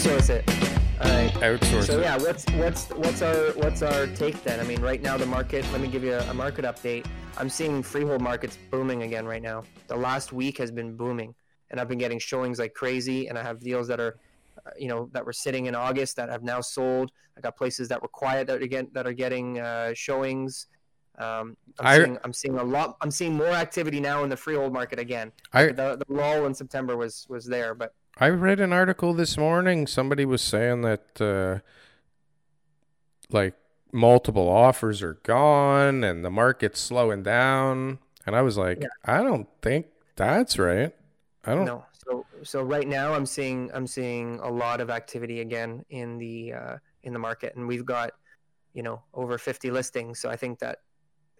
outsource it. All right. Outsource So yeah, what's what's what's our what's our take then? I mean, right now the market. Let me give you a, a market update. I'm seeing freehold markets booming again right now. The last week has been booming, and I've been getting showings like crazy. And I have deals that are, uh, you know, that were sitting in August that have now sold. I got places that were quiet that are getting that are getting uh, showings. Um, I'm, I- seeing, I'm seeing a lot. I'm seeing more activity now in the freehold market again. I The, the lull in September was was there, but I read an article this morning. Somebody was saying that uh, like multiple offers are gone and the market's slowing down. And I was like, Yeah. I don't think that's right. I don't. No. So so right now I'm seeing I'm seeing a lot of activity again in the uh, in the market, and we've got you know over 50 listings. So I think that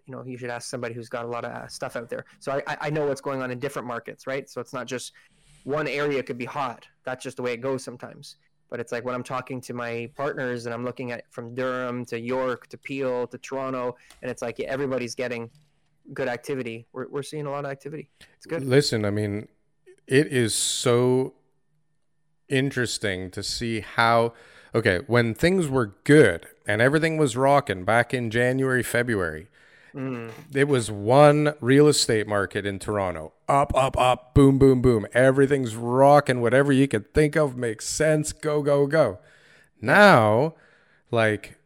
you know you should ask somebody who's got a lot of uh, stuff out there. So I I know what's going on in different markets, right? So it's not just one area could be hot. That's just the way it goes sometimes. But it's like when I'm talking to my partners and I'm looking at from Durham to York to Peel to Toronto, and it's like yeah, everybody's getting good activity. We're, we're seeing a lot of activity. It's good. Listen, I mean, it is so interesting to see how. Okay, when things were good and everything was rocking back in January, February, Mm. it was one real estate market in Toronto. Up, up, up, boom, boom, boom. Everything's rocking. Whatever you could think of makes sense. Go, go, go. Now, like,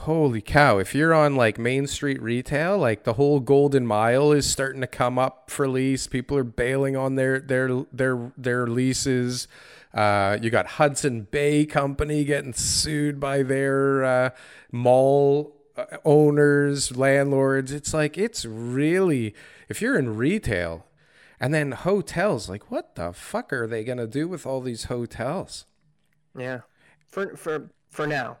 holy cow, if you're on like Main Street retail, like the whole Golden Mile is starting to come up for lease. People are bailing on their their their their leases. Uh, you got Hudson Bay Company getting sued by their uh, mall owners, landlords. It's like it's really if you're in retail, and then hotels. Like, what the fuck are they gonna do with all these hotels? Yeah, for for for now.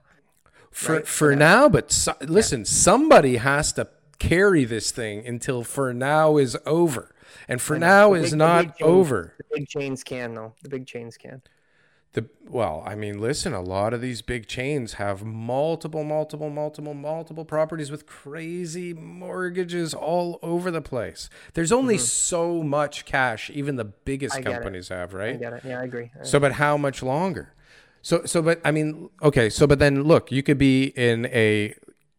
for Right, for now. But so, listen, somebody has to carry this thing until for now is over, and for now is big- the not chains- over. The big chains can though. The big chains can. The well, I mean, listen, a lot of these big chains have multiple, multiple, multiple, multiple properties with crazy mortgages all over the place. There's only so much cash even the biggest Mm-hmm. I companies have, I right? get it. Yeah, I agree. I- So, but how much longer? So, so, but I mean, okay. So, but then look, you could be in a,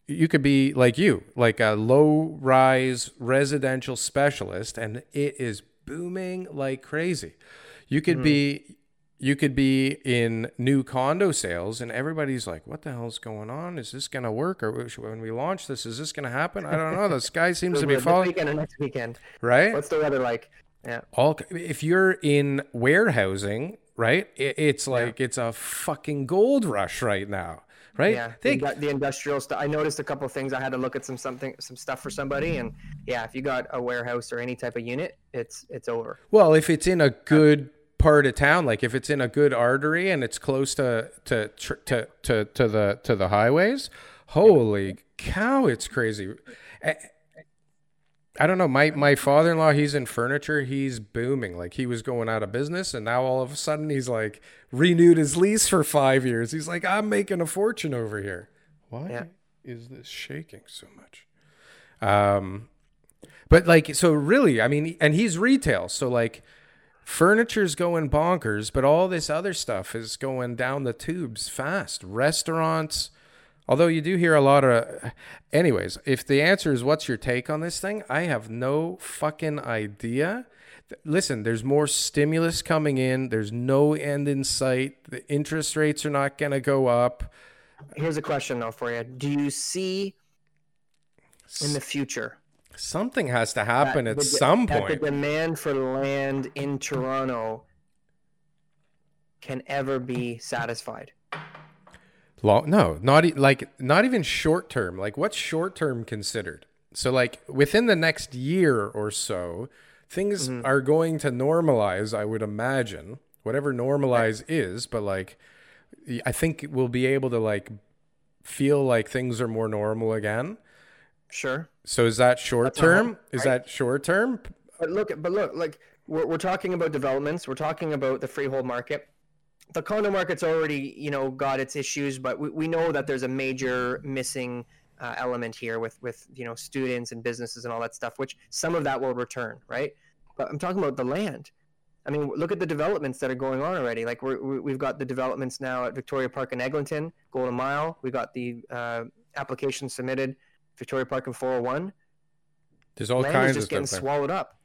you could be like you, like a low rise residential specialist, and it is booming like crazy. You could be, you could be in new condo sales, and everybody's like, "What the hell's going on? Is this going to work? Or when we launch this, is this going to happen? I don't know. The sky seems to be falling, weekend or next weekend. right? What's the weather like? Yeah. all if you're in warehousing right it, it's like it's a fucking gold rush right now right Yeah, the, Think- the industrial stuff. I noticed a couple of things. I had to look at some something, some stuff for somebody, and yeah, if you got a warehouse or any type of unit, it's it's over. well if it's in a good part of town like if it's in a good artery and it's close to to tr- to to, to the to the highways holy cow it's crazy. I, I don't know my my father-in-law he's in furniture he's booming. Like he was going out of business and now all of a sudden he's like renewed his lease for 5 years. He's like I'm making a fortune over here. Why Yeah. is this shaking so much? Um but like so really I mean and he's retail so like furniture's going bonkers but all this other stuff is going down the tubes fast. Restaurants although you do hear a lot of anyways if the answer is what's your take on this thing i have no fucking idea. Listen there's more stimulus coming in. There's no end in sight. The interest rates are not going to go up. Here's a question though for you: Do you see in the future something has to happen that at the- some that point the demand for land in Toronto can ever be satisfied? Long, no, not e- like not even short term. Like what's short term considered? So like within the next year or so, things mm-hmm. are going to normalize, I would imagine. Whatever normalize is, but like I think we'll be able to like feel like things are more normal again. Sure. So is that short term? hope, Is that short term? But look, but look, like we're, we're talking about developments. We're talking about the freehold market. The condo market's already, you know, got its issues, but we, we know that there's a major missing uh, element here with with you know students and businesses and all that stuff. Which some of that will return, right? But I'm talking about the land. I mean, look at the developments that are going on already. Like we're, we- we've got the developments now at Victoria Park in Eglinton, Golden Mile. We got the uh, application submitted, Victoria Park in 401. There's all Land kinds is of just getting stuff. swallowed up.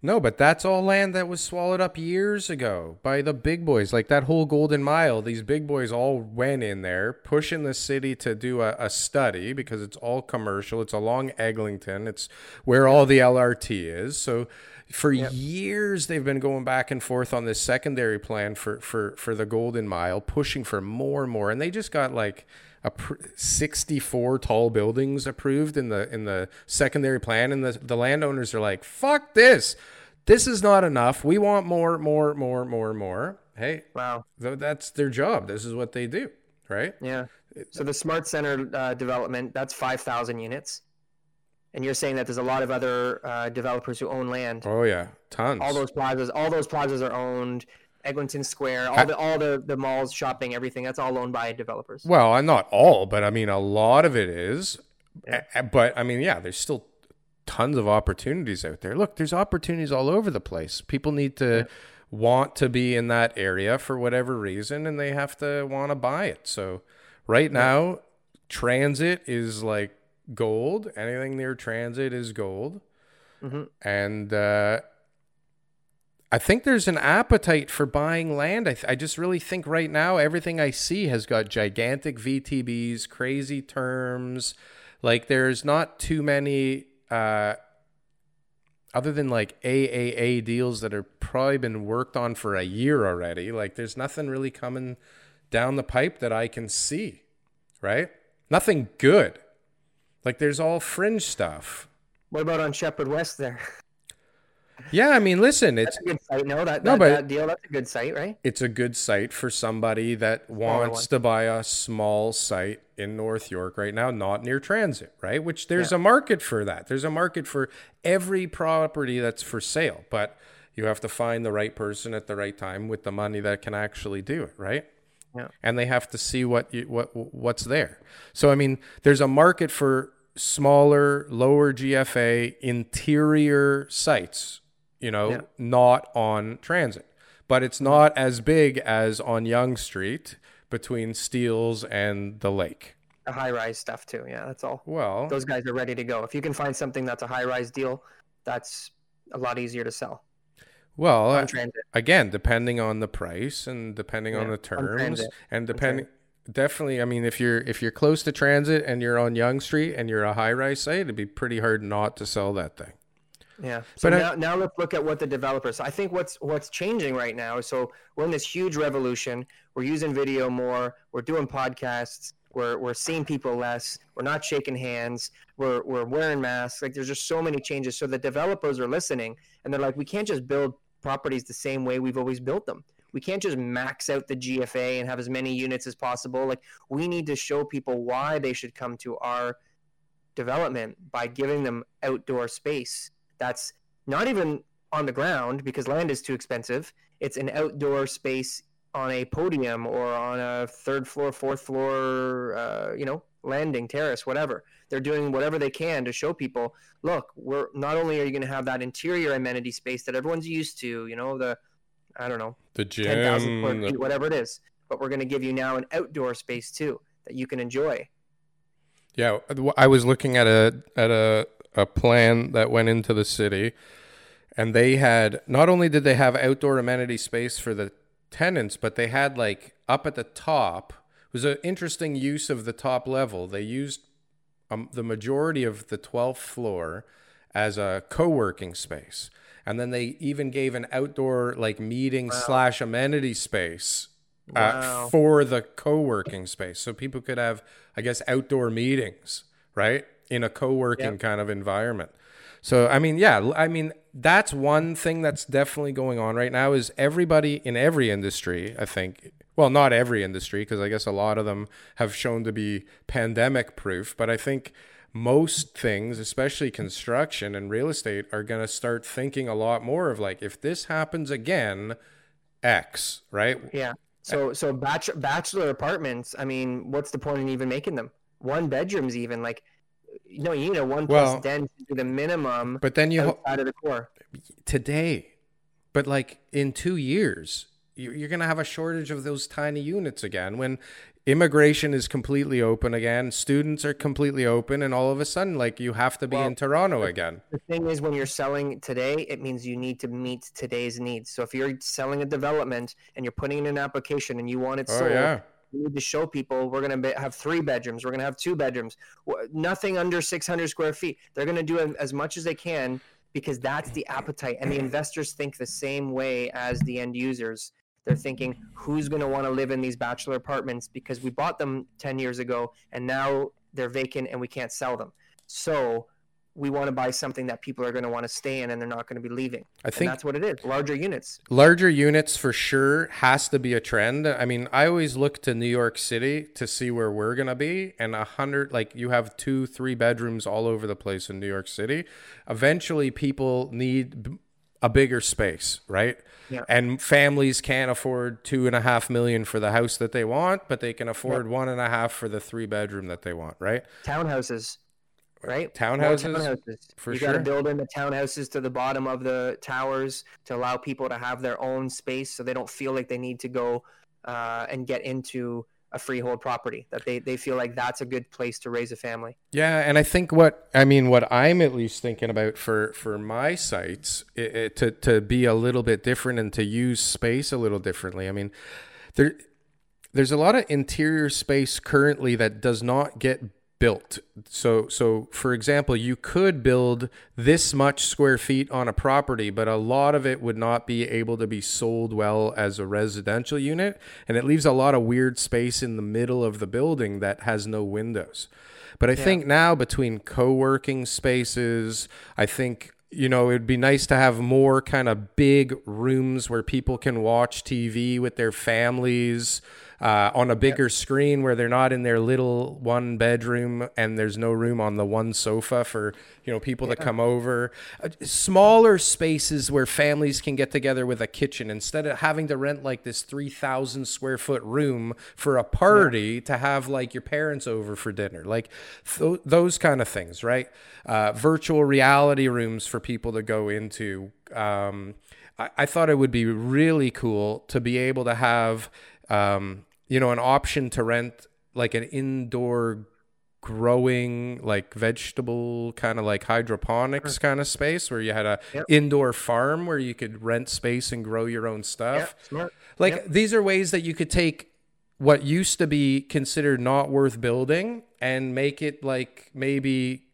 No, but that's all land that was swallowed up years ago by the big boys. Like that whole Golden Mile, these big boys all went in there, pushing the city to do a, a study because it's all commercial. It's along Eglinton. It's where all the LRT is. So for years they've been going back and forth on this secondary plan for for for the Golden Mile, pushing for more and more. And they just got like a pr- 64 tall buildings approved in the in the secondary plan. And the the landowners are like fuck this. This is not enough. We want more more more more more. Hey Wow. th- that's their job. This is what they do right? Yeah. So the smart center uh, development that's five thousand units, and you're saying that there's a lot of other uh, developers who own land. oh yeah tons All those plazas, all those plazas are owned. Eglinton Square, all the all the the malls, shopping, everything. That's all owned by developers. well i'm not all but i mean a lot of it is a- but i mean yeah there's still tons of opportunities out there look there's opportunities all over the place people need to want to be in that area for whatever reason and they have to want to buy it so right now transit is like gold anything near transit is gold and uh I think there's an appetite for buying land. I, th- I just really think right now everything I see has got gigantic VTBs, crazy terms. Like there's not too many, uh, other than like AAA deals that are probably been worked on for a year already. Like there's nothing really coming down the pipe that I can see, right? Nothing good. Like there's all fringe stuff. What about on Sheppard West there? Yeah, I mean, listen, it's That's a good site. No, that, No, that, but- that deal, that's a good site, right? it's a good site for somebody that wants to buy a small site in North York right now, not near transit, right? Which there's a market for that. There's a market for every property that's for sale, but you have to find the right person at the right time with the money that can actually do it, right? Yeah. And they have to see what you, what what's there. So I mean, there's a market for smaller, lower GFA interior sites, you know, Yeah. not on transit. But it's not as big as on Yonge Street between Steeles and the lake. The high rise stuff too. Yeah, that's all. Well, Those guys are ready to go. If you can find something that's a high rise deal, that's a lot easier to sell well, on uh, transit. again, depending on the price and depending on the terms and depending definitely, I mean, if you're if you're close to transit and you're on Yonge Street and you're a high-rise site, it'd be pretty hard not to sell that thing. Yeah. So But I- now, now let's look at what the developers. I think what's what's changing right now. So we're in this huge revolution. We're using video more. We're doing podcasts. We're we're seeing people less. We're not shaking hands. We're we're wearing masks. Like there's just so many changes. So the developers are listening, and they're like, we can't just build properties the same way we've always built them. We can't just max out the GFA and have as many units as possible. Like we need to show people why they should come to our development by giving them outdoor space that's not even on the ground because land is too expensive. It's an outdoor space on a podium or on a third floor, fourth floor, uh, you know, landing terrace, whatever. They're doing whatever they can to show people, look, we're not only are you going to have that interior amenity space that everyone's used to, you know, the, I don't know, The 10,000 gym, square the- feet, whatever it is, but we're going to give you now an outdoor space too that you can enjoy. Yeah, I was looking at a at a a plan that went into the city, and they had not only did they have outdoor amenity space for the tenants, but they had like up at the top it was an interesting use of the top level. They used um, the majority of the twelfth floor as a co-working space, and then they even gave an outdoor like meeting slash amenity space uh, for the co-working space so people could have i guess outdoor meetings right In a co-working yep. kind of environment. So I mean, yeah, I mean that's one thing that's definitely going on right now is everybody in every industry, I think, well, not every industry because I guess a lot of them have shown to be pandemic proof, but I think most things, especially construction and real estate, are going to start thinking a lot more of like, if this happens again, X, right? Yeah. So, so bachelor, bachelor apartments. I mean, what's the point in even making them? One bedrooms, even like, you know, you know, one well, plus den to the minimum. But then you outside of the core today, but like in two years, you're going to have a shortage of those tiny units again when immigration is completely open again. Students are completely open and all of a sudden like you have to be well, in toronto again. the thing is when you're selling today it means you need to meet today's needs. So if you're selling a development and you're putting in an application and you want it oh, sold yeah. you need to show people we're going to have three bedrooms we're going to have two bedrooms. Nothing under 600 square feet. They're going to do as much as they can because that's the appetite and the investors think the same way as the end users they're thinking, who's going to want to live in these bachelor apartments because we bought them 10 years ago and now they're vacant and we can't sell them. So we want to buy something that people are going to want to stay in and they're not going to be leaving. I think and that's what it is. Larger units. Larger units for sure has to be a trend. I mean, I always look to New York City to see where we're going to be and a hundred, like you have two, three bedrooms all over the place in New York City. Eventually people need a bigger space, right? Yeah. And families can't afford two and a half million for the house that they want, but they can afford yeah. one and a half for the three bedroom that they want, right? Townhouses, right? Townhouses, townhouses. For you sure. got to build in the townhouses to the bottom of the towers to allow people to have their own space, so they don't feel like they need to go uh, and get into a freehold property that they, they feel like that's a good place to raise a family. Yeah and i think what i mean what i'm at least thinking about for for my sites it, it, to to be a little bit different and to use space a little differently. I mean there there's a lot of interior space currently that does not get built. So so for example, you could build this much square feet on a property, but a lot of it would not be able to be sold well as a residential unit, and it leaves a lot of weird space in the middle of the building that has no windows. But I yeah. think now between co-working spaces, I think you know, it'd be nice to have more kind of big rooms where people can watch TV with their families uh, on a bigger yep. screen where they're not in their little one bedroom and there's no room on the one sofa for you know people yeah. to come over. Uh, smaller spaces where families can get together with a kitchen instead of having to rent like this three thousand square foot room for a party yeah. to have like your parents over for dinner, like th- those kind of things, right? Uh, virtual reality rooms for people to go into. Um, I, I thought it would be really cool to be able to have um, you know, an option to rent like an indoor growing like vegetable kind of like hydroponics kind of space where you had a yep. indoor farm where you could rent space and grow your own stuff. Yep. Like yep. these are ways that you could take what used to be considered not worth building and make it like maybe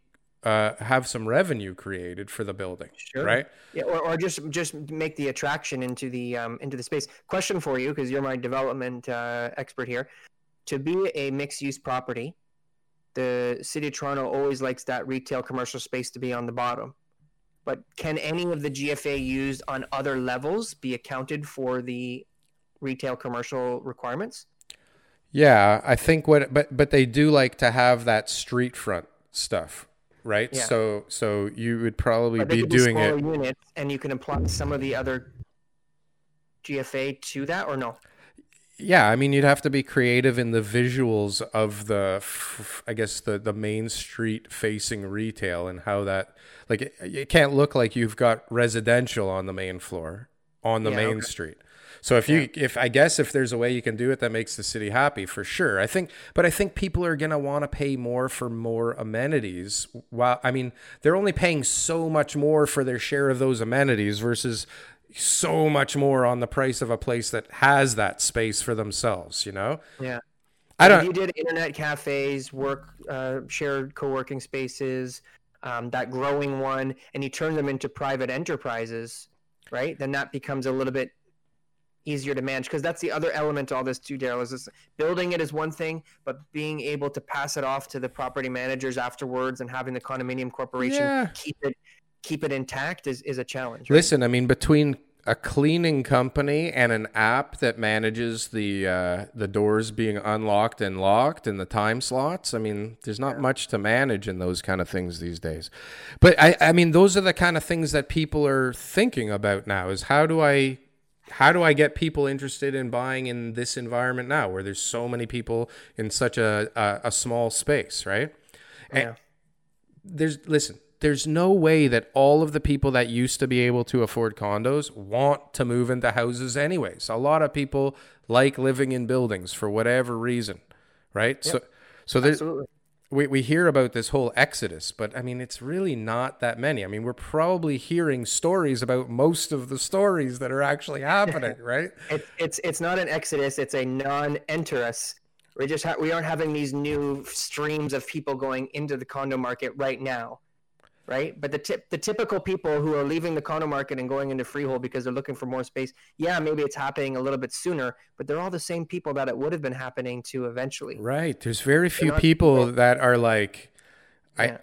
uh, have some revenue created for the building, sure. right? Yeah, or, or just just make the attraction into the um, into the space. Question for you, because you're my development uh, expert here. To be a mixed use property, the city of Toronto always likes that retail commercial space to be on the bottom. But can any of the GFA used on other levels be accounted for the retail commercial requirements? Yeah, I think what, but but they do like to have that street front stuff right? Yeah. So so you would probably be doing it units, and you can apply some of the other GFA to that, or no? Yeah, I mean, you'd have to be creative in the visuals of the, I guess the the main street facing retail and how that, like, it, it can't look like you've got residential on the main floor on the yeah, main okay. street. So if you, if I guess if there's a way you can do it that makes the city happy, for sure. I think, but I think people are gonna want to pay more for more amenities. While I mean, they're only paying so much more for their share of those amenities versus so much more on the price of a place that has that space for themselves. You know? Yeah. I don't. You did internet cafes, work, uh, shared co-working spaces, um, that growing one, and you turn them into private enterprises, right? Then that becomes a little bit easier to manage because that's the other element to all this too daryl is this building it is one thing but being able to pass it off to the property managers afterwards and having the condominium corporation Yeah. keep it keep it intact is, is a challenge right? Listen, I mean, between a cleaning company and an app that manages the uh, the doors being unlocked and locked and the time slots, I mean, there's not much to manage in those kind of things these days. But I, I mean, those are the kind of things that people are thinking about now. Is how do I how do I get people interested in buying in this environment now, where there's so many people in such a a, a small space, right? And- Yeah. there's listen there's no way that all of the people that used to be able to afford condos want to move into houses anyways a lot of people like living in buildings for whatever reason right so so there's absolutely we, we hear about this whole exodus but i mean it's really not that many. I mean we're probably hearing stories about most of the stories that are actually happening right? It, it's it's not an exodus; it's a non-enterus. We just ha- we aren't having these new streams of people going into the condo market right now, right? But the tip the typical people who are leaving the condo market and going into freehold because they're looking for more space, yeah, maybe it's happening a little bit sooner, but they're all the same people that it would have been happening to eventually. right there's very few people that are like i Yeah.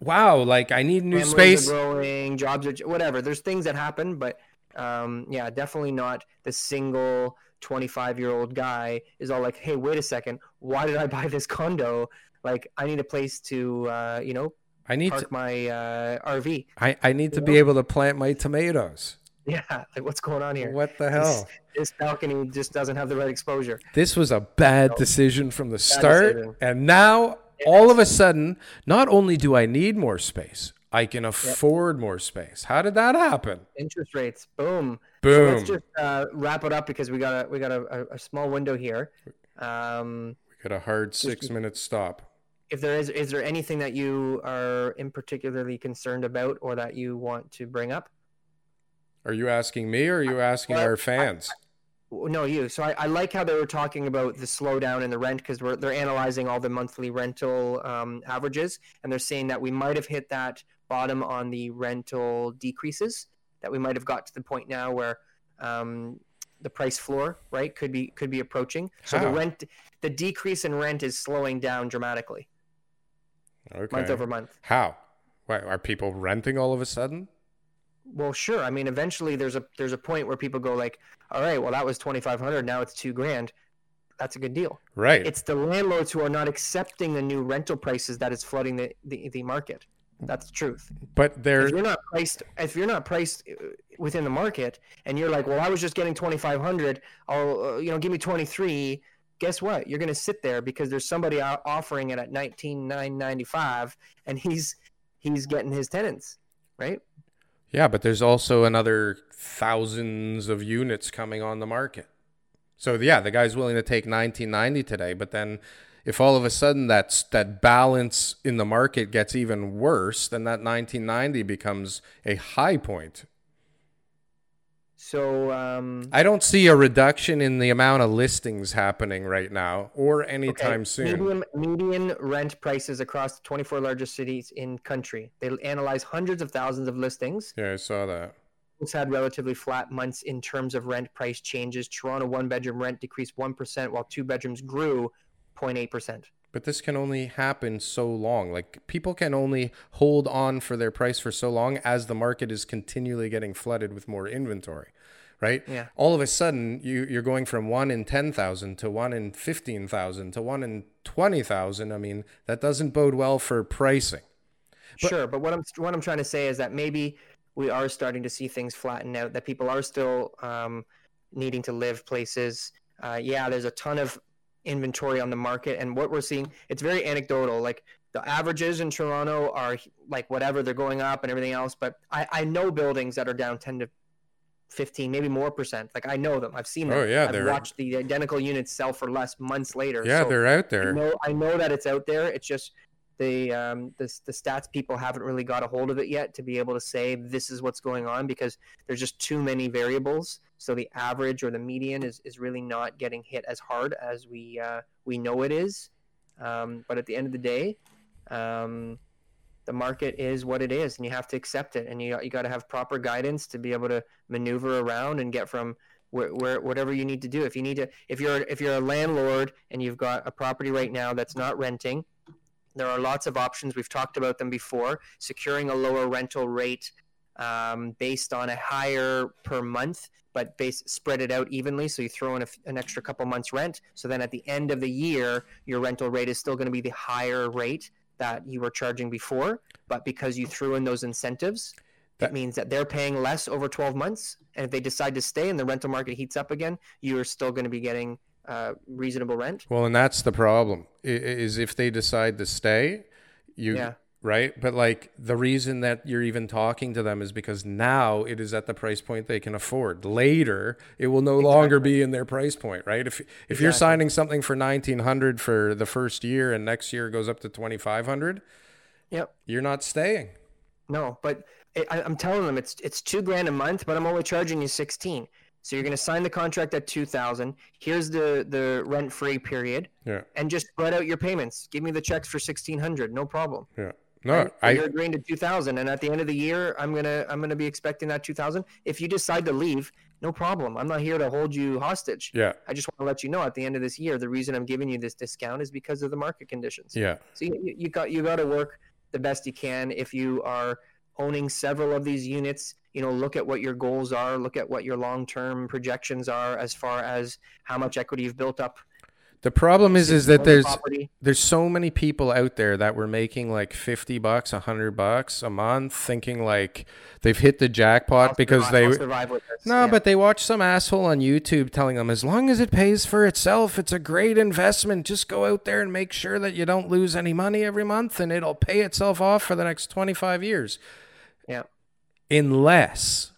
wow like i need new Families space are growing, jobs are whatever. There's things that happen, but um, yeah, definitely not the single 25 year old guy is all like, hey, wait a second, why did I buy this condo? Like, I need a place to, uh, you know, i need to park my uh, RV. I, I need to be able to plant my tomatoes. Yeah, like what's going on here? What the hell? this balcony just doesn't have the right exposure. This was a bad decision from the start. decision. And now, all of a sudden, not only do I need more space, I can afford more space. How did that happen? Interest rates, boom. So Boom. let's just uh, wrap it up because we got a we got a, a, a small window here. Um, We got a hard six minute stop. If there is is there anything that you are in particularly concerned about or that you want to bring up? Are you asking me or are you asking Well, our fans? W- no you. So i, I like how they were talking about the slowdown in the rent because they're analyzing all the monthly rental um, averages and they're saying that we might have hit that bottom on the rental decreases that we might have got to the point now where um, the price floor right could be could be approaching. So the rent the decrease in rent is slowing down dramatically Okay. month over month How? Why, are people renting all of a sudden? Well, sure. I mean, eventually there's a there's a point where people go like, all right, well that was twenty five hundred, now it's two grand. That's a good deal. Right. It's the landlords who are not accepting the new rental prices that is flooding the, the, the market. That's the truth. but If there, you're not priced, if you're not priced uh, within the market, and you're like, well, I was just getting twenty five hundred. I'll uh, you know give me twenty three. Guess what? You're going to sit there because there's somebody offering it at nineteen nine ninety five, and he's he's getting his tenants, right? yeah, but there's also another thousands of units coming on the market. So yeah, the guy's willing to take 1990 today, but then if all of a sudden that's that balance in the market gets even worse, then that 1990 becomes a high point. So um, I don't see a reduction in the amount of listings happening right now or anytime Okay, soon. Median, median rent prices across the 24 largest cities in country. They analyze hundreds of thousands of listings. Yeah, I saw that. It's had relatively flat months in terms of rent price changes. Toronto one bedroom rent decreased 1%, while two bedrooms grew 0.8%. But this can only happen so long. Like people can only hold on for their price for so long as the market is continually getting flooded with more inventory, right? Yeah. All of a sudden, you you're going from one in ten thousand to one in fifteen thousand to one in twenty thousand. I mean, that doesn't bode well for pricing. sure, but what I'm what I'm trying to say is that maybe we are starting to see things flatten out. That people are still um, needing to live places. Uh, yeah, there's a ton of inventory on the market, and what we're seeing, it's very anecdotal. Like the averages in Toronto are like whatever they're going up and everything else, but I, I know buildings that are down ten to 15 maybe more percent like i know them i've seen them Oh, yeah, i've they're- watched the identical units sell for less months later Yeah, So- they're out I there. know, I know that it's out there. It's just the um, the the stats people haven't really got a hold of it yet to be able to say this is what's going on because there's just too many variables. So the average or the median is, is really not getting hit as hard as we uh, we know it is. Um, but at the end of the day, um, the market is what it is, and you have to accept it. And you you got to have proper guidance to be able to maneuver around and get from where, where whatever you need to do. If you need to, if you're if you're a landlord and you've got a property right now that's not renting, there are lots of options. We've talked about them before. Securing a lower rental rate um, based on a higher per month, but base spread it out evenly. So you throw in a an extra couple months rent. So then at the end of the year, your rental rate is still going to be the higher rate that you were charging before. But because you threw in those incentives, that means that they're paying less over 12 months. And if they decide to stay and the rental market heats up again, you are still going to be getting uh, reasonable rent. Well, and that's the problem is if they decide to stay, you Yeah. right. But like the reason that you're even talking to them is because now it is at the price point they can afford. Later, it will no longer be in their price point, right? If if you're signing something for 1900 for the first year and next year it goes up to 2500, Yep. you're not staying. No, but I, I'm telling them it's it's two grand a month, but I'm only charging you 16. So you're going to sign the contract at 2,000. Here's the the rent free period, Yeah. and just spread out your payments. Give me the checks for 1,600, no problem. Yeah. No, Right? I you're agreeing to 2,000, and at the end of the year, I'm gonna I'm gonna be expecting that 2,000. If you decide to leave, no problem. I'm not here to hold you hostage. yeah. I just want to let you know at the end of this year, the reason I'm giving you this discount is because of the market conditions. Yeah. So you- you got you got to work the best you can. If you are owning several of these units, you know, look at what your goals are, look at what your long-term projections are as far as how much equity you've built up. The problem is is that there's property. there's so many people out there that were making like 50 bucks, 100 bucks a month thinking like they've hit the jackpot I'll because survive- they survive with this. No, Yeah. but they watch some asshole on YouTube telling them as long as it pays for itself, it's a great investment. Just go out there and make sure that you don't lose any money every month and it'll pay itself off for the next 25 years. Unless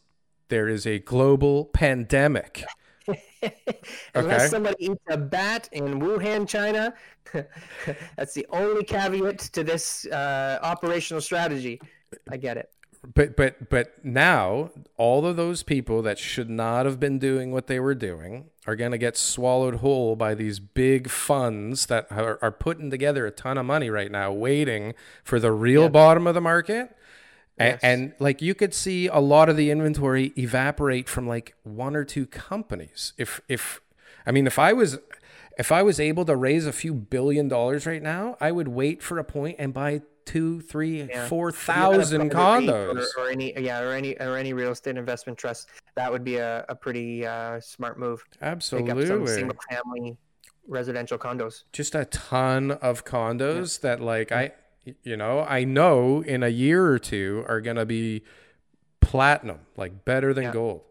there is a global pandemic. Unless Okay. somebody eats a bat in Wuhan, China, that's the only caveat to this uh, operational strategy. I get it. But but but now all of those people that should not have been doing what they were doing are going to get swallowed whole by these big funds that are, are putting together a ton of money right now, waiting for the real bottom of the market. Yes. And, like you could see a lot of the inventory evaporate from like one or two companies. If if I mean if I was if I was able to raise a few billion dollars right now, I would wait for a point and buy two, three, Yeah. four If you had a thousand condos. or, or any yeah or any or any real estate investment trust that would be a, a pretty uh, smart move pick up some Absolutely. single family residential condos Just a ton of condos that like I you know, I know in a year or two are going to be platinum, like better than Yeah. gold.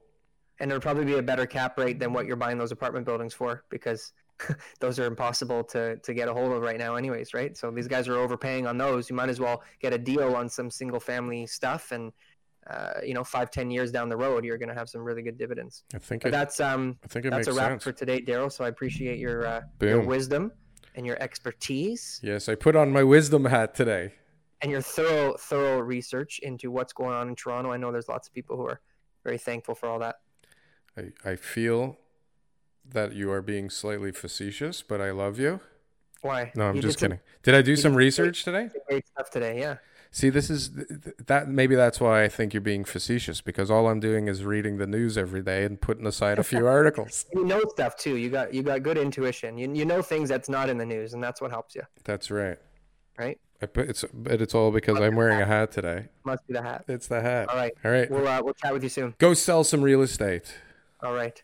and there'd probably be a better cap rate than what you're buying those apartment buildings for because those are impossible to, to get a hold of right now anyways right so these guys are overpaying on those you might as well get a deal on some single family stuff and uh, you know five ten years down the road you're going to have some really good dividends I think it, that's um I think it that's a wrap sense. for today daryl so i appreciate your uh, your wisdom and your expertise Yes, I put on my wisdom hat today. and your thorough thorough research into what's going on in Toronto. I know there's lots of people who are very thankful for all that. I, I feel that you are being slightly facetious, but I love you. Why? No, I'm You just did some kidding. Did I do some research today? Great stuff today. Yeah. See, this is th- th- that maybe that's why I think you're being facetious because all I'm doing is reading the news every day and putting aside a few articles. You know stuff too. You got you got good intuition. You you know things that's not in the news, and that's what helps you, That's right. right? I put, it's but it's all because I'm wearing a hat today. Must be the hat. It's the hat. All right. All right. We'll uh, we'll chat with you soon. Go sell some real estate. All right.